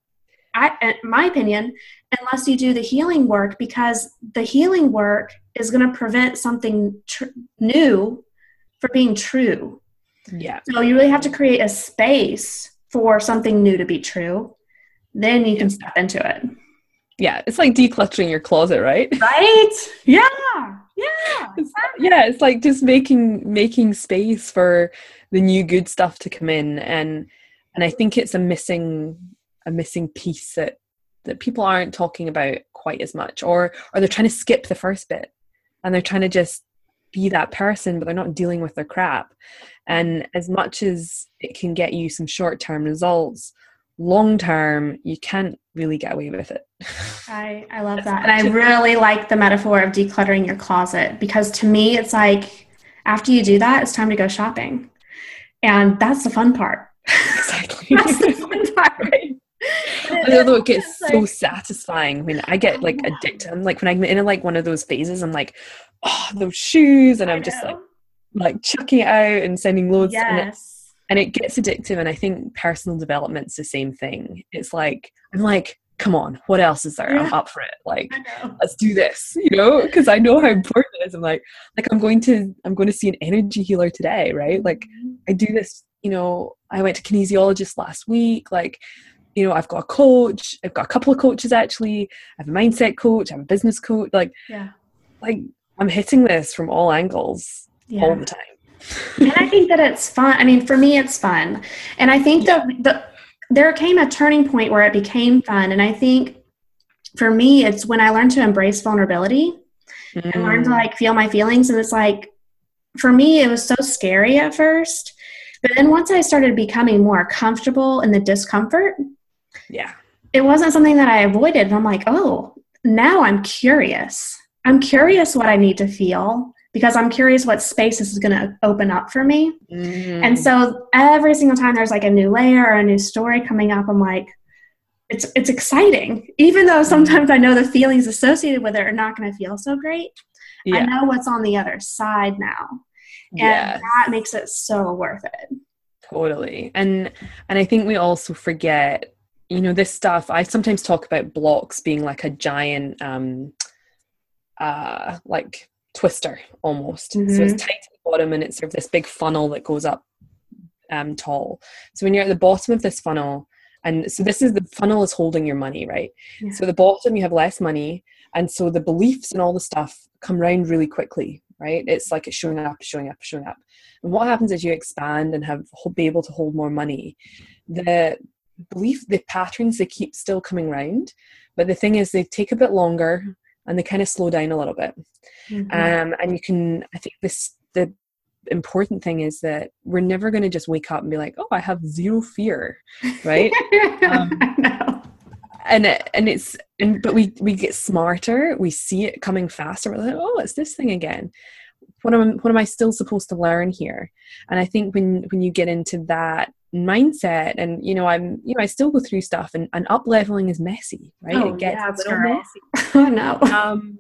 A: I, in my opinion, unless you do the healing work, because the healing work is going to prevent something tr- new from being true.
B: Yeah.
A: So you really have to create a space for something new to be true. Then you can step into it.
B: Yeah, it's like decluttering your closet, right?
A: Right? Yeah. Yeah.
B: It's, yeah, it's like just making making space for the new good stuff to come in and and I think it's a missing a missing piece that that people aren't talking about quite as much or or they're trying to skip the first bit and they're trying to just be that person but they're not dealing with their crap. And as much as it can get you some short-term results long term you can't really get away with it.
A: I i love that. And i really like the metaphor of decluttering your closet because to me it's like after you do that it's time to go shopping. And that's the fun part.
B: Exactly. That's the fun part. right? Although it gets so satisfying when I get like addicted. I'm like when I'm in like one of those phases, I'm like, oh, those shoes, and I'm just like, like chucking it out and sending loads.
A: Yes.
B: And it, and it gets addictive. And I think personal development's the same thing. It's like I'm like, come on, what else is there? Yeah. I'm up for it. Like, let's do this, you know, because I know how important it is. I'm like, like I'm going to, I'm going to see an energy healer today, right? Like, mm-hmm. I do this, you know, I went to kinesiologist last week. Like, you know, I've got a coach, I've got a couple of coaches actually, I have a mindset coach, I have a business coach, like
A: yeah.
B: like I'm hitting this from all angles yeah. all the time.
A: and I think that it's fun. I mean, for me it's fun. And I think yeah. that the there came a turning point where it became fun. And I think for me it's when I learned to embrace vulnerability mm. and learned to mm. like feel my feelings. And it's like for me it was so scary at first. But then once I started becoming more comfortable in the discomfort,
B: yeah.
A: It wasn't something that I avoided. And I'm like, oh, now I'm curious. I'm curious what I need to feel because I'm curious what space this is going to open up for me. Mm. And so every single time there's like a new layer or a new story coming up, I'm like, it's it's exciting. Even though sometimes I know the feelings associated with it are not going to feel so great. Yeah. I know what's on the other side now. And yes. that makes it so worth it.
B: Totally. And and I think we also forget you know this stuff i sometimes talk about blocks being like a giant um uh like twister almost mm-hmm. so it's mm-hmm. tight at the bottom and it's sort of this big funnel that goes up um tall so when you're at the bottom of this funnel and so this is the funnel is holding your money right yeah. so the bottom you have less money and so the beliefs and all the stuff come round really quickly right? It's like it's showing up, showing up, showing up. And what happens is you expand and have be able to hold more money. The belief, the patterns, they keep still coming round, but the thing is, they take a bit longer and they kind of slow down a little bit. Mm-hmm. Um, and you can, I think this the important thing is that we're never going to just wake up and be like, oh, I have zero fear, right? um, and and it's and but we we get smarter. We see it coming faster. We're like, oh, it's this thing again. What am what am I still supposed to learn here? And I think when when you get into that mindset and you know i'm you know i still go through stuff and, and up leveling is messy right?
A: Oh,
B: it gets
A: yeah, a little messy. oh no
B: um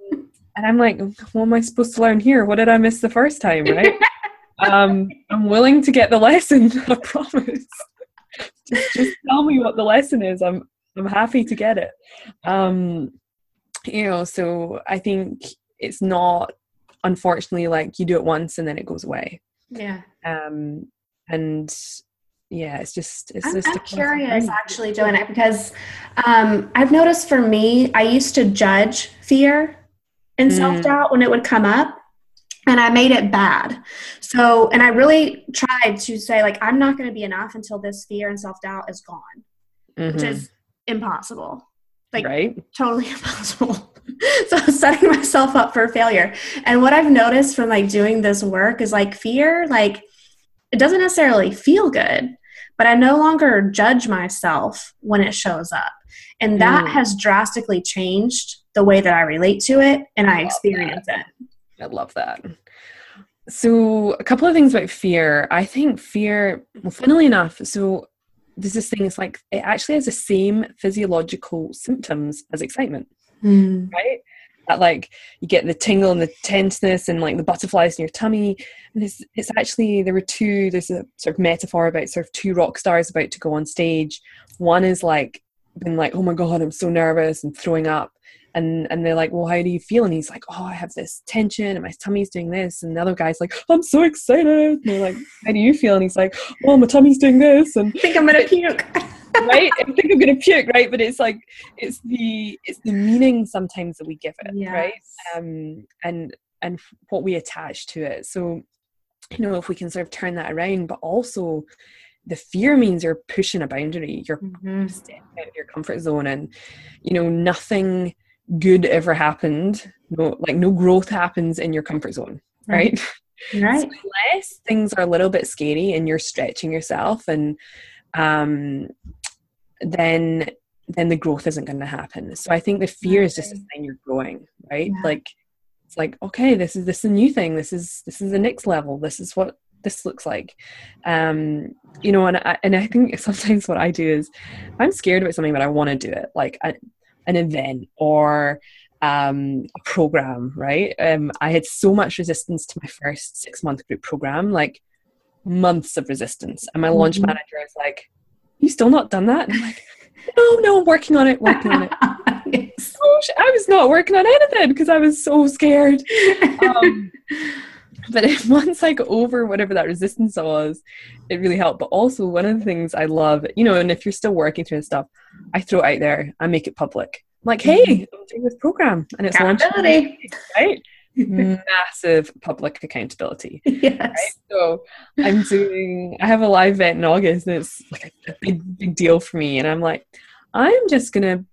B: and i'm like what am i supposed to learn here? What did i miss the first time right? Um i'm willing to get the lesson i promise. Just, just tell me what the lesson is. I'm i'm happy to get it. Um you know so i think it's not unfortunately like you do it once and then it goes away.
A: Yeah.
B: Um and yeah it's just it's
C: I'm,
B: just
C: I'm curious actually joanna because um, i've noticed for me i used to judge fear and mm. self-doubt when it would come up and i made it bad. So and i really tried to say like i'm not going to be enough until this fear and self-doubt is gone mm-hmm. which is impossible like right? totally impossible so setting myself up for failure and what i've noticed from like doing this work is like fear like it doesn't necessarily feel good but I no longer judge myself when it shows up. And that mm. has drastically changed the way that I relate to it and I, I experience that.
B: it. I love that. So, a couple of things about fear. I think fear, well, funnily enough, so there's this thing, it's like it actually has the same physiological symptoms as excitement, mm. right? that like you get the tingle and the tenseness and like the butterflies in your tummy and it's, it's actually there were two there's a sort of metaphor about sort of two rock stars about to go on stage one is like being like oh my god i'm so nervous and throwing up and and they're like well how do you feel and he's like oh i have this tension and my tummy's doing this and the other guy's like i'm so excited and they're like how do you feel and he's like oh my tummy's doing this and
C: I think i'm gonna puke
B: right? I think I'm gonna puke, right? But it's like it's the it's the meaning sometimes that we give it, yes. right? Um, and and what we attach to it. So, you know, if we can sort of turn that around, but also the fear means you're pushing a boundary, you're mm-hmm. stepping out of your comfort zone, and you know nothing good ever happened. No, like no growth happens in your comfort zone, right?
C: Right. So
B: unless things are a little bit scary and you're stretching yourself and um then then the growth isn't going to happen. So I think the fear is just a sign you're growing, right? Yeah. Like it's like okay, this is this is a new thing. This is this is the next level. This is what this looks like. Um, you know, and I, and I think sometimes what I do is I'm scared about something, but I want to do it, like a, an event or um, a program, right? Um, I had so much resistance to my first six month group program, like months of resistance, and my mm-hmm. launch manager is like, you still not done that? And I'm like, no, no, I'm working on it, working on it. yes. oh, I was not working on anything because I was so scared. Um, but once I got over whatever that resistance was, it really helped. But also, one of the things I love, you know, and if you're still working through stuff, I throw it out there, I make it public. I'm like, hey, mm-hmm. I'm doing this program, and it's launching, right? massive public accountability.
C: Yes. Right?
B: So I'm doing, I have a live event in August and it's like a, a big, big deal for me. And I'm like, I'm just going to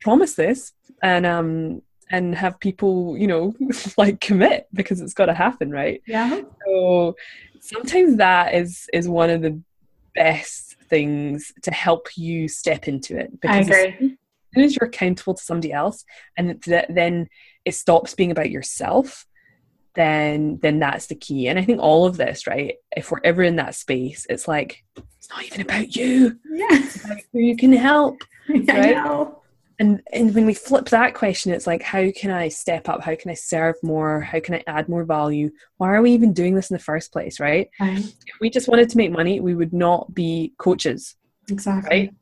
B: promise this and, um, and have people, you know, like commit because it's got to happen, right?
C: Yeah.
B: So sometimes that is is one of the best things to help you step into it.
C: Because I agree.
B: As soon as you're accountable to somebody else, and then it stops being about yourself then then that's the key and i think all of this right if we're ever in that space it's like it's not even about you
C: yes
B: who you can help right and and when we flip that question it's like how can i step up how can i serve more how can i add more value why are we even doing this in the first place right, right. if we just wanted to make money we would not be coaches
C: exactly
B: right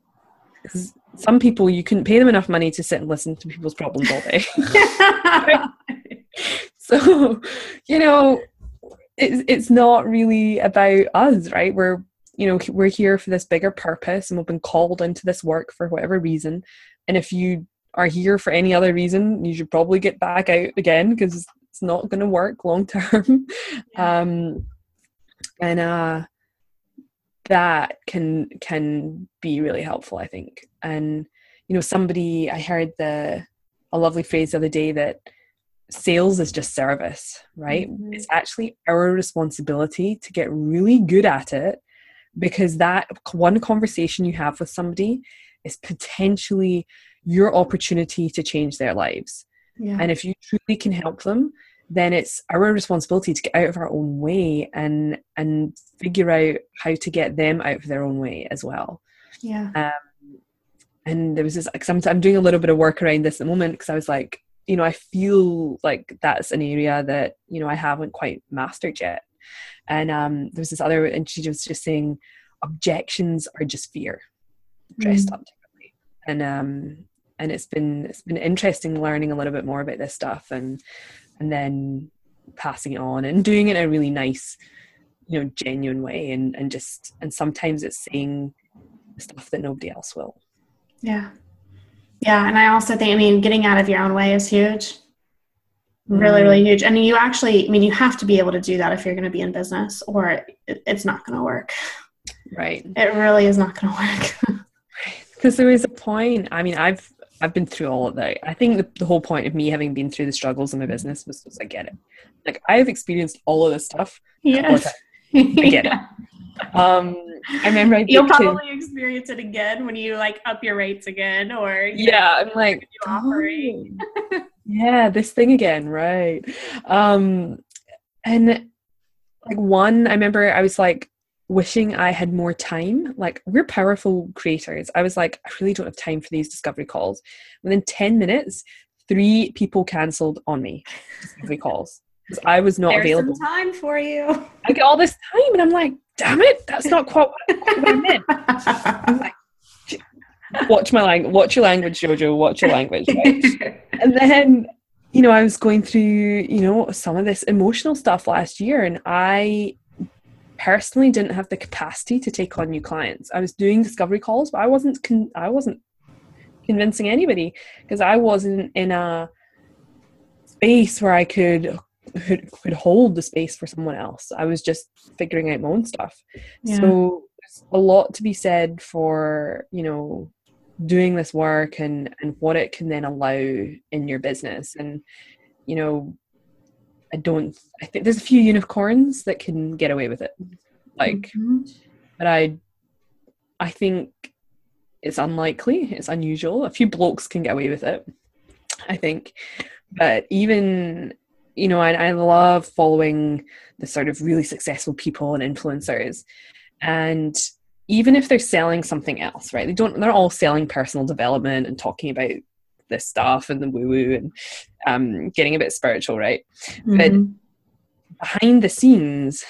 B: some people you couldn't pay them enough money to sit and listen to people's problems all day. so, you know, it's it's not really about us, right? We're you know we're here for this bigger purpose, and we've been called into this work for whatever reason. And if you are here for any other reason, you should probably get back out again because it's not going to work long term. um, and uh, that can can be really helpful, I think. And you know, somebody I heard the a lovely phrase the other day that sales is just service, right? Mm-hmm. It's actually our responsibility to get really good at it because that one conversation you have with somebody is potentially your opportunity to change their lives. Yeah. And if you truly can help them, then it's our responsibility to get out of our own way and and figure out how to get them out of their own way as well.
A: Yeah. Um,
B: and there was this because I'm, I'm doing a little bit of work around this at the moment because I was like, you know, I feel like that's an area that you know I haven't quite mastered yet. And um, there was this other, and she was just saying, objections are just fear dressed mm. up differently. And um, and it's been it's been interesting learning a little bit more about this stuff and and then passing it on and doing it in a really nice you know genuine way and and just and sometimes it's saying stuff that nobody else will.
A: Yeah. Yeah. And i also think i mean getting out of your own way is huge. Really mm. really huge. And you actually i mean you have to be able to do that if you're going to be in business or it, it's not going to work.
B: Right.
A: It really is not going to work
B: because there is a point i mean i've I've been through all of that. I think the, the, whole point of me having been through the struggles in my business was, was I get it. Like I've experienced all of this stuff.
A: Yes.
B: I get it. Um, I remember I
A: you'll probably to, experience it again when you like up your rates again, or
B: yeah, know, I'm like oh, yeah, this thing again, right? Um, and like one, I remember I was like, wishing I had more time. Like, we're powerful creators. I was like, I really don't have time for these discovery calls. Within 10 minutes, three people cancelled on me discovery calls because I was not
A: There's
B: available.
A: time for you.
B: I get all this time, and I'm like, damn it, that's not quite what I meant. I'm like, watch my language, watch your language, Jojo, watch your language. Right? and then, you know, I was going through, you know, some of this emotional stuff last year, and I personally didn't have the capacity to take on new clients. I was doing discovery calls, but I wasn't con- I wasn't convincing anybody because I wasn't in a space where I could could hold the space for someone else. I was just figuring out my own stuff. Yeah. So there's a lot to be said for, you know, doing this work and and what it can then allow in your business and you know I don't. I think there's a few unicorns that can get away with it, like, mm-hmm. but I, I think it's unlikely. It's unusual. A few blokes can get away with it, I think, but even you know, I, I love following the sort of really successful people and influencers, and even if they're selling something else, right? They don't. They're all selling personal development and talking about this stuff and the woo woo and um, getting a bit spiritual, right? Mm-hmm. But behind the scenes,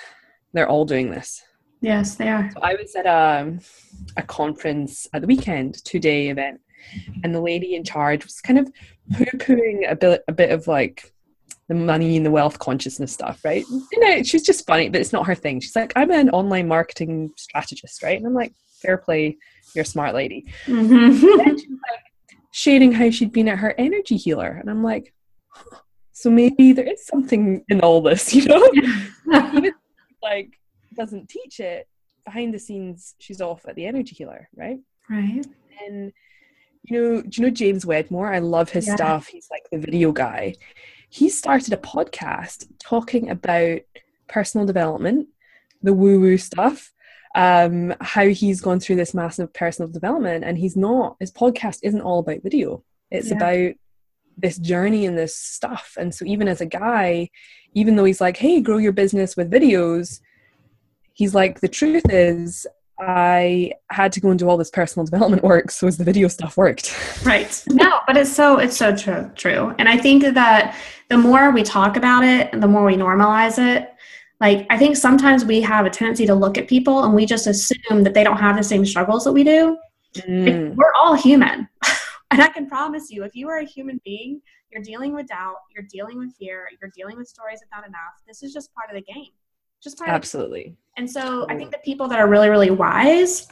B: they're all doing this.
A: Yes, they are.
B: So I was at a, a conference at the weekend, two day event, and the lady in charge was kind of poo pooing a bit, a bit of like the money and the wealth consciousness stuff, right? You know, she's just funny, but it's not her thing. She's like, I'm an online marketing strategist, right? And I'm like, fair play, you're a smart lady. Mm-hmm. like, sharing how she'd been at her energy healer. And I'm like, so maybe there is something in all this, you know? Even like doesn't teach it, behind the scenes, she's off at the energy healer, right?
A: Right.
B: And you know, do you know James Wedmore? I love his yeah. stuff. He's like the video guy. He started a podcast talking about personal development, the woo woo stuff, um, how he's gone through this massive personal development and he's not his podcast isn't all about video it's yeah. about this journey and this stuff and so even as a guy even though he's like hey grow your business with videos he's like the truth is I had to go and do all this personal development work so as the video stuff worked.
A: Right. No, but it's so it's so true true. And I think that the more we talk about it and the more we normalize it, like i think sometimes we have a tendency to look at people and we just assume that they don't have the same struggles that we do. Mm. we're all human and i can promise you if you are a human being you're dealing with doubt you're dealing with fear you're dealing with stories of not enough this is just part of the game. Just part
B: absolutely.
A: and so i think the people that are really really wise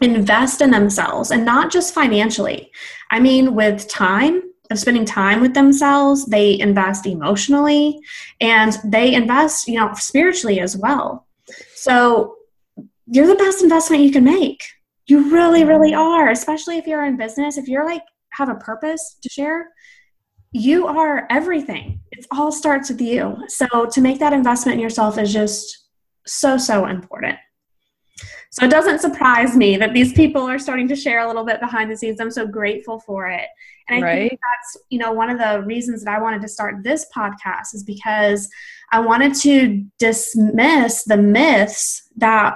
A: invest in themselves and not just financially. I mean with time of spending time with themselves, they invest emotionally, and they invest, you know, spiritually as well. So you're the best investment you can make. You really, really are, especially if you're in business. If you're like have a purpose to share, you are everything. It all starts with you. So to make that investment in yourself is just so, so important. So it doesn't surprise me that these people are starting to share a little bit behind the scenes. I'm so grateful for it. And I right. think that's, you know, one of the reasons that I wanted to start this podcast is because I wanted to dismiss the myths that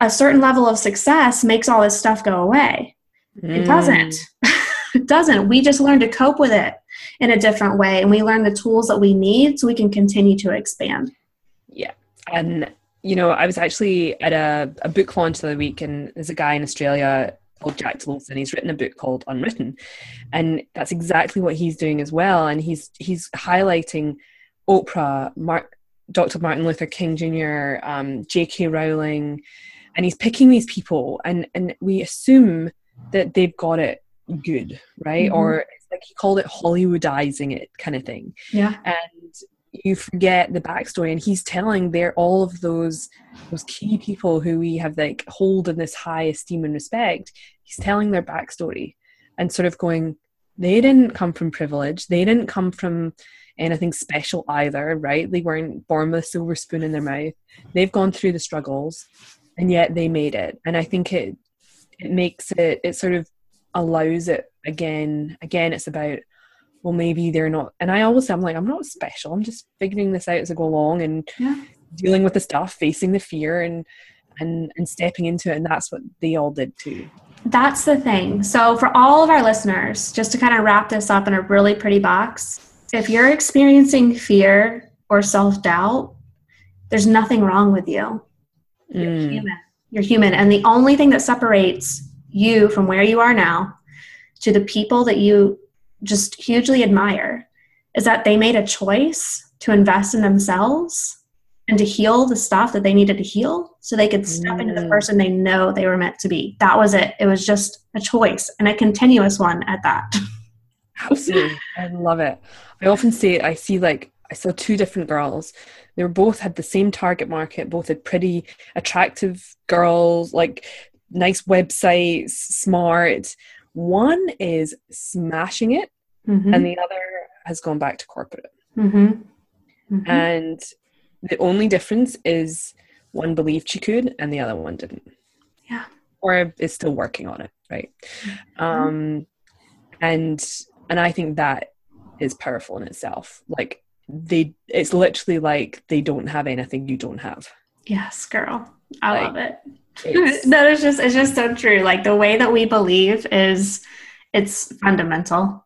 A: a certain level of success makes all this stuff go away. Mm. It doesn't. it doesn't. We just learn to cope with it in a different way and we learn the tools that we need so we can continue to expand.
B: Yeah. And you know, I was actually at a, a book launch the other week, and there's a guy in Australia called Jack Delosa. He's written a book called Unwritten, and that's exactly what he's doing as well. And he's he's highlighting Oprah, Mark, Dr. Martin Luther King Jr., um, J.K. Rowling, and he's picking these people, and and we assume that they've got it good, right? Mm-hmm. Or it's like he called it Hollywoodizing it kind of thing.
A: Yeah.
B: And you forget the backstory and he's telling they're all of those those key people who we have like hold in this high esteem and respect he's telling their backstory and sort of going they didn't come from privilege. They didn't come from anything special either right? They weren't born with a silver spoon in their mouth. They've gone through the struggles and yet they made it. And i think it it makes it it sort of allows it again again it's about well maybe they're not and i always say i'm like i'm not special. I'm just figuring this out as i go along and yeah. dealing with the stuff facing the fear and and and stepping into it. And that's what they all did too.
A: That's the thing. So for all of our listeners just to kind of wrap this up in a really pretty box if you're experiencing fear or self-doubt there's nothing wrong with you. You're mm. human. You're human. And the only thing that separates you from where you are now to the people that you just hugely admire is that they made a choice to invest in themselves and to heal the stuff that they needed to heal so they could step mm. into the mm. person they know they were meant to be. That was it. It was just a choice and a continuous one at that.
B: Absolutely. I love it. I often say I see like I saw two different girls. They were both had the same target market, both had pretty attractive girls, like nice websites, smart, one is smashing it, mm-hmm. and the other has gone back to corporate. Mm-hmm. Mm-hmm. And the only difference is one believed she could, and the other one didn't.
A: Yeah.
B: Or is still working on it, right? Mm-hmm. Um, and and I think that is powerful in itself. Like they, it's literally like they don't have anything you don't have.
A: Yes, girl. I like, love it. that is just it's just so true. Like the way that we believe is it's fundamental.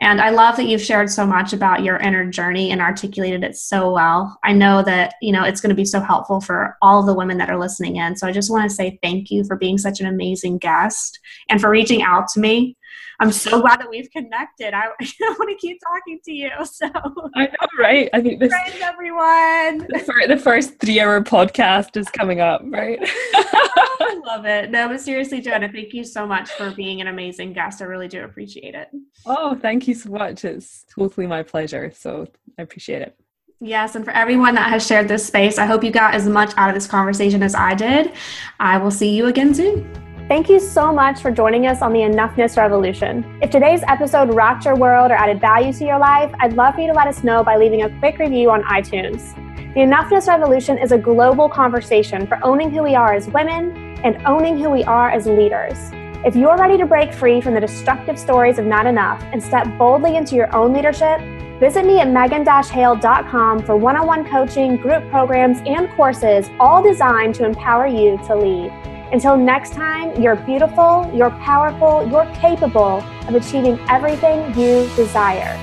A: And I love that you've shared so much about your inner journey and articulated it so well. I know that, you know, it's going to be so helpful for all of the women that are listening in. So I just want to say thank you for being such an amazing guest and for reaching out to me. I'm so glad that we've connected. I, I want to keep talking to you. So
B: I know, right? I think this
A: friends, everyone.
B: The, fir- the first three-hour podcast is coming up, right?
A: I love it. No, but seriously, Joanna, thank you so much for being an amazing guest. I really do appreciate it.
B: Oh, thank you so much. It's totally my pleasure. So I appreciate it.
A: Yes, and for everyone that has shared this space, I hope you got as much out of this conversation as I did. I will see you again soon.
D: Thank you so much for joining us on the Enoughness Revolution. If today's episode rocked your world or added value to your life, I'd love for you to let us know by leaving a quick review on iTunes. The Enoughness Revolution is a global conversation for owning who we are as women and owning who we are as leaders. If you're ready to break free from the destructive stories of not enough and step boldly into your own leadership, visit me at megan-hale.com for one-on-one coaching, group programs, and courses all designed to empower you to lead. Until next time, you're beautiful, you're powerful, you're capable of achieving everything you desire.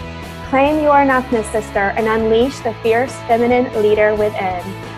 D: Claim your enoughness, sister, and unleash the fierce feminine leader within.